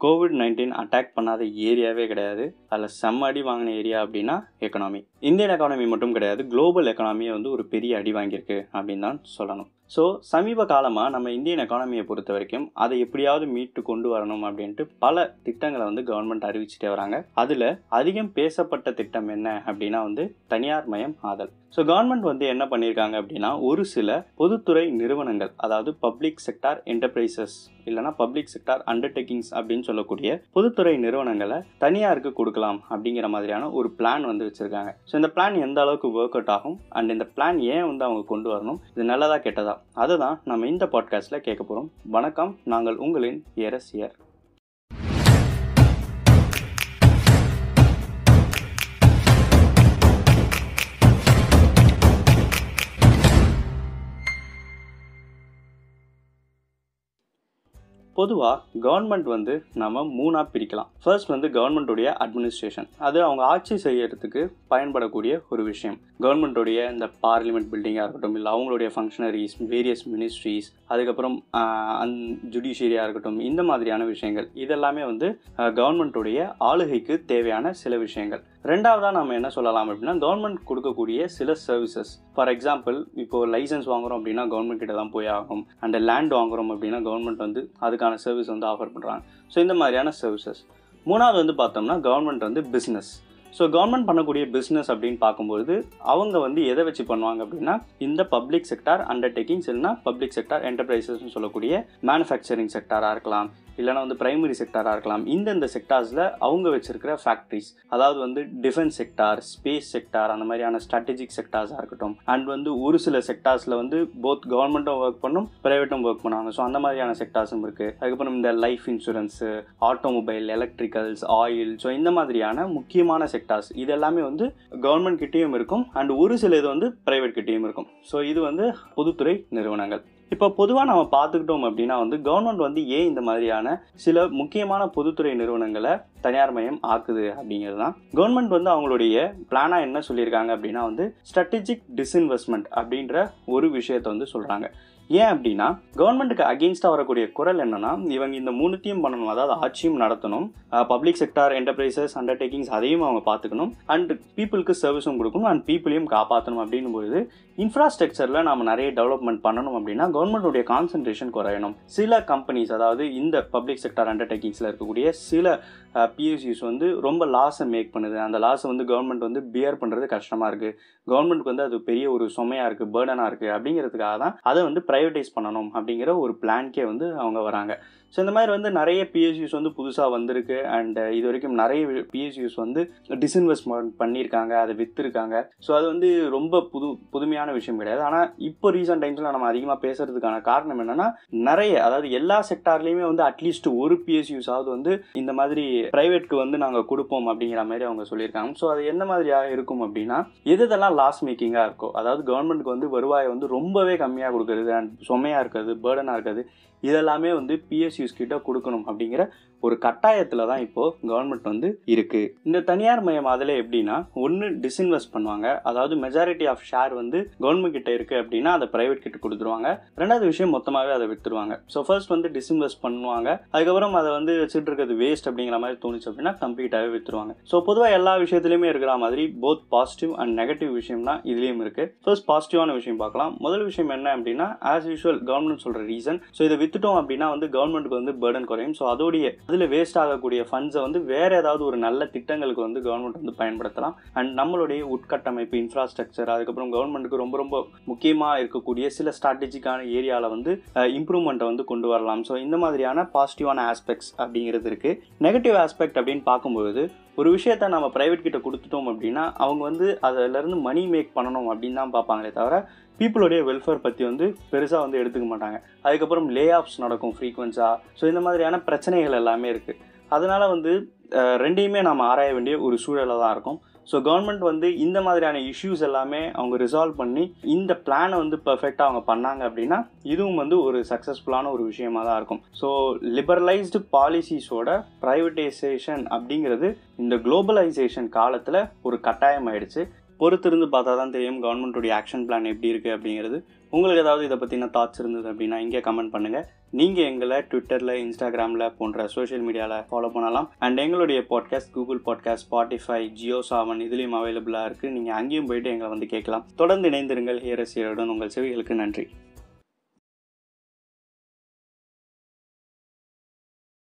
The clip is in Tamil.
கோவிட் நைன்டீன் அட்டாக் பண்ணாத ஏரியாவே கிடையாது. அதில் செம்ம அடி வாங்கின ஏரியா அப்படின்னா எக்கனாமி இந்தியன் எக்கானமி மட்டும் கிடையாது குளோபல் எக்கானமியை வந்து ஒரு பெரிய அடி வாங்கியிருக்கு அப்படின்னு தான் சொல்லணும். ஸோ சமீப காலமாக நம்ம இந்தியன் எக்கானமியை பொறுத்த வரைக்கும் அதை எப்படியாவது மீட்டு கொண்டு வரணும் அப்படின்ட்டு பல திட்டங்களை வந்து கவர்மெண்ட் அறிவிச்சிட்டே வராங்க. அதில் அதிகம் பேசப்பட்ட திட்டம் என்ன அப்படின்னா வந்து தனியார் மயம் ஆதல். ஸோ கவர்மெண்ட் வந்து என்ன பண்ணியிருக்காங்க அப்படின்னா ஒரு சில பொதுத்துறை நிறுவனங்கள் அதாவது பப்ளிக் செக்டார் என்டர்பிரைசஸ் இல்லைனா பப்ளிக் செக்டார் அண்டர்டேக்கிங்ஸ் அப்படின்னு சொல்லக்கூடிய பொதுத்துறை நிறுவனங்களை தனியாருக்கு கொடுக்கலாம் அப்படிங்கிற மாதிரியான ஒரு பிளான் வந்து வச்சுருக்காங்க. ஸோ ஸோ இந்த பிளான் எந்த அளவுக்கு ஒர்க் அவுட் ஆகும்? அண்ட் இந்த பிளான் ஏன் வந்து அவங்க கொண்டு வரணும்? இது நல்லதா கெட்டதா? அதை தான் நம்ம இந்த பாட்காஸ்ட்டில் கேட்க போகிறோம் வணக்கம். நாங்கள் உங்களின் எரசியர் பொதுவாக கவர்மெண்ட் வந்து நம்ம மூணாக பிரிக்கலாம். ஃபர்ஸ்ட் வந்து கவர்மெண்ட்டுடைய அட்மினிஸ்ட்ரேஷன் அது அவங்க ஆட்சி செய்யறதுக்கு பயன்படக்கூடிய ஒரு விஷயம். கவர்மெண்ட்டுடைய இந்த பார்லிமெண்ட் பில்டிங்காக இருக்கட்டும் இல்லை அவங்களுடைய ஃபங்க்ஷனரிஸ் வேரியஸ் மினிஸ்ட்ரிஸ் அதுக்கப்புறம் அந் ஜுடிஷியரியாக இருக்கட்டும் இந்த மாதிரியான விஷயங்கள். இதெல்லாமே வந்து கவர்மெண்ட்டுடைய ஆளுகைக்கு தேவையான சில விஷயங்கள். ரெண்டாவதாக நம்ம என்ன சொல்லலாம் அப்படின்னா கவர்மெண்ட் கொடுக்கக்கூடிய சில சர்வீசஸ் ஃபார் எக்ஸாம்பிள் இப்போ லைசன்ஸ் வாங்குறோம் அப்படின்னா கவர்மெண்ட் கிட்ட தான் போய் ஆகும் அண்ட் லேண்ட் வாங்குறோம் அப்படின்னா கவர்மெண்ட் வந்து அதுக்கான சர்வீஸ் வந்து ஆஃபர் பண்ணுறாங்க ஸோ இந்த மாதிரியான சர்வீசஸ் மூணாவது வந்து பார்த்தோம்னா கவர்மெண்ட் வந்து பிஸ்னஸ் ஸோ கவர்மெண்ட் பண்ணக்கூடிய பிஸ்னஸ் அப்படின்னு பார்க்கும்போது அவங்க வந்து எதை வச்சு பண்ணுவாங்க அப்படின்னா இந்த பப்ளிக் செக்டார் அண்டர்டேக்கிங்ஸ் இல்லைனா பப்ளிக் செக்டார் என்டர்பிரைசஸ்னு சொல்லக்கூடிய மேனுஃபேக்சரிங் செக்டாராக இருக்கலாம். இல்லைனா வந்து பிரைமரி செக்டாராக இருக்கலாம். இந்தந்த செக்டார்ஸில் அவங்க வச்சுருக்கிற ஃபேக்ட்ரிஸ் அதாவது வந்து டிஃபென்ஸ் செக்டார் ஸ்பேஸ் செக்டார் அந்த மாதிரியான ஸ்ட்ராட்டஜிக் செக்டார்ஸாக இருக்கட்டும். அண்ட் வந்து ஒரு சில செக்டார்ஸில் வந்து போத் கவர்மெண்ட்டும் ஒர்க் பண்ணும் ப்ரைவேட்டும் ஒர்க் பண்ணுவாங்க. ஸோ அந்த மாதிரியான செக்டார்ஸும் இருக்குது அதுக்கப்புறம் இந்த life insurance automobile electricals oil so இந்த மாதிரியான முக்கியமான செக்டார்ஸ் இது எல்லாமே வந்து கவர்மெண்ட் கிட்டேயும் இருக்கும். அண்ட் ஒரு சில இது வந்து ப்ரைவேட் கிட்டேயும் இருக்கும். ஸோ இது வந்து பொதுத்துறை நிறுவனங்கள். இப்போ பொதுவாக நம்ம பார்த்துக்கிட்டோம் அப்படின்னா வந்து கவர்மெண்ட் வந்து ஏன் இந்த மாதிரியான சில முக்கியமான பொதுத்துறை நிறுவனங்களை தனியார் மயம் ஆக்குது அப்படிங்கிறது தான். கவர்மெண்ட் வந்து அவங்களுடைய பிளானாக என்ன சொல்லியிருக்காங்க அப்படின்னா வந்து ஸ்ட்ராட்டஜிக் டிஸ்இன்வெஸ்ட்மெண்ட் அப்படின்ற ஒரு விஷயத்தை வந்து சொல்கிறாங்க ஏன் அப்படின்னா கவர்மெண்ட்டுக்கு அகெயின்ஸ்டாக வரக்கூடிய குரல் என்னன்னா இவங்க இந்த மூணுத்தையும் பண்ணணும் அதாவது ஆட்சியும் நடத்தணும் பப்ளிக் செக்டார் என்டர்பிரைசஸ் அண்டர்டேக்கிங்ஸ் அதையும் அவங்க பார்த்துக்கணும் அண்ட் பீப்புளுக்கு சர்வீஸும் கொடுக்கணும் அண்ட் பீப்புளையும் காப்பாற்றணும் அப்படின்னும்போது இன்ஃப்ராஸ்ட்ரக்சரில் நம்ம நிறைய டெவலப்மெண்ட் பண்ணணும் அப்படின்னா கவர்மெண்ட்டுடைய கான்சன்ட்ரேஷன் குறையணும். சில கம்பெனிஸ் அதாவது இந்த பப்ளிக் செக்டார் அண்டர்டேக்கிங்ஸில் இருக்கக்கூடிய சில பிஎஸ்யூஸ் வந்து ரொம்ப லாஸை மேக் பண்ணுது. அந்த லாஸை வந்து கவர்மெண்ட் வந்து பியர் பண்ணுறது கஷ்டமாக இருக்குது கவர்மெண்ட்டுக்கு வந்து அது பெரிய ஒரு சுமையாக இருக்குது பேர்டனாக இருக்குது அப்படிங்கிறதுக்காக தான் அதை வந்து ப்ரைவேட்டைஸ் பண்ணணும் அப்படிங்கிற ஒரு பிளான்க்கே வந்து அவங்க வராங்க. ஸோ இந்த மாதிரி வந்து நிறைய பிஎஸ்யூஸ் வந்து புதுசாக வந்திருக்கு. அண்ட் இது வரைக்கும் நிறைய பிஎஸ்யூஸ் வந்து டிஸ்இன்வெஸ்ட்மெண்ட் பண்ணியிருக்காங்க அதை விற்றுருக்காங்க ஸோ அது வந்து ரொம்ப புது புதுமையான விஷயம் கிடையாது. ஆனால் இப்போ ரீசெண்ட் டைம்ஸில் நம்ம அதிகமாக பேசுறதுக்கான காரணம் என்னென்னா நிறைய அதாவது எல்லா செக்டார்லேயுமே வந்து அட்லீஸ்ட் ஒரு பிஎஸ்யூஸாவது வந்து இந்த மாதிரி ப்ரைவேட்க்கு வந்து நாங்கள் கொடுப்போம் அப்படிங்கிற மாதிரி அவங்க சொல்லியிருக்காங்க. ஸோ அது என்ன மாதிரியாக இருக்கும் அப்படின்னா எதெல்லாம் லாஸ் மேக்கிங்காக இருக்கோ அதாவது கவர்மெண்ட்டுக்கு வந்து வருவாயை வந்து ரொம்பவே கம்மியாக கொடுக்குறது அண்ட் சுமையாக இருக்கிறது பேர்டனாக இருக்கிறது இதெல்லாமே வந்து பிஎஸ்யூஸ் கிட்ட கொடுக்கணும் அப்படிங்கிற ஒரு கட்டாயத்தில் தான் இப்போது கவர்மெண்ட் வந்து இருக்குது இந்த தனியார் மயம் அதில் எப்படின்னா ஒன்று டிஸ்இன்வெஸ்ட் பண்ணுவாங்க. அதாவது மெஜாரிட்டி ஆஃப் ஷேர் வந்து கவர்மெண்ட் கிட்ட இருக்குது அப்படின்னா அதை ப்ரைவேட் கிட்ட கொடுத்துருவாங்க. ரெண்டாவது விஷயம் மொத்தமாகவே அதை விற்றுருவாங்க ஸோ ஃபர்ஸ்ட் வந்து டிஸ்இன்வெஸ்ட் பண்ணுவாங்க. அதுக்கப்புறம் அதை வந்து வச்சுட்டு இருக்கிறது வேஸ்ட் அப்படிங்கிற மாதிரி தோணுச்சு அப்படின்னா கம்ப்ளீட்டாகவே விற்றுருவாங்க ஸோ பொதுவாக எல்லா விஷயத்துலையுமே இருக்கிற மாதிரி போத் பாசிட்டிவ் அண்ட் நெகட்டிவ் விஷயம் தான் இதுலேயும் இருக்குது ஃபர்ஸ்ட் பாசிட்டிவான விஷயம் பார்க்கலாம். முதல் விஷயம் என்ன அப்படின்னா ஆஸ் யூஷுவல் கவர்மெண்ட் சொல்கிற ரீசன் ஸோ இதை வித்துட்டோம் அப்படின்னா வந்து கவர்மெண்ட்டுக்கு வந்து பேர்டன் குறையும். ஸோ அதோடைய அதில் வேஸ்ட் ஆகக்கூடிய ஃபண்ட்ஸை வந்து வேற ஏதாவது ஒரு நல்ல திட்டங்களுக்கு வந்து கவர்மெண்ட் வந்து பயன்படுத்தலாம். அண்ட் நம்மளுடைய உட்கட்டமைப்பு இன்ஃப்ராஸ்ட்ரக்சர் அதுக்கப்புறம் கவர்மெண்ட்டுக்கு ரொம்ப ரொம்ப முக்கியமாக இருக்கக்கூடிய சில ஸ்ட்ராட்டஜிக்கான ஏரியாவில் வந்து இம்ப்ரூவ்மெண்ட்டை வந்து கொண்டு வரலாம். ஸோ இந்த மாதிரியான பாசிட்டிவான ஆஸ்பெக்ட்ஸ் அப்படிங்கிறது இருக்குது நெகட்டிவ் ஆஸ்பெக்ட் அப்படின்னு பார்க்கும்போது ஒரு விஷயத்த நம்ம ப்ரைவேட் கிட்ட கொடுத்துட்டோம் அப்படின்னா அவங்க வந்து அதிலேருந்து மணி மேக் பண்ணணும் அப்படின்னு தான் பார்ப்பாங்களே தவிர பீப்புளுடைய வெல்ஃபேர் பற்றி வந்து பெருசாக வந்து எடுத்துக்க மாட்டாங்க. அதுக்கப்புறம் லே ஆஃப்ஸ் நடக்கும் ஃப்ரீக்வன்ஸாக ஸோ இந்த மாதிரியான பிரச்சனைகள் எல்லாமே இருக்குது அதனால் வந்து ரெண்டையுமே நாம் ஆராய வேண்டிய ஒரு சூழலாக தான் இருக்கும். ஸோ கவர்மெண்ட் வந்து இந்த மாதிரியான இஷ்யூஸ் எல்லாமே அவங்க ரிசால்வ் பண்ணி இந்த பிளானை வந்து பர்ஃபெக்டாக அவங்க பண்ணாங்க அப்படின்னா இதுவும் வந்து ஒரு சக்ஸஸ்ஃபுல்லான ஒரு விஷயமா தான் இருக்கும். ஸோ லிபரலைஸ்டு பாலிசிஸோட ப்ரைவேட்டைசேஷன் அப்படிங்கிறது இந்த குளோபலைசேஷன் காலத்தில் ஒரு கட்டாயம் ஆயிடுச்சு. பொறுத்திருந்து பார்த்தா தான் தெரியும் கவர்மெண்ட்டுடைய ஆக்ஷன் பிளான் எப்படி இருக்குது அப்படிங்கிறது. உங்களுக்கு ஏதாவது இதை பற்றின தாட்ஸ் இருந்தது அப்படின்னா இங்கே கமெண்ட் பண்ணுங்கள் நீங்கள் எங்களை ட்விட்டரில் இன்ஸ்டாகிராமில் போன்ற சோஷியல் மீடியாவில் ஃபாலோ பண்ணலாம். அண்ட் எங்களுடைய podcast Google podcast Spotify Jio Saavn இதுலேயும் அவைலபிளாக இருக்குது நீங்கள் அங்கேயும் போயிட்டு எங்களை வந்து கேட்கலாம். தொடர்ந்து இணைந்திருங்கள். ஹியரசியருடன் உங்கள் செவிகளுக்கு நன்றி.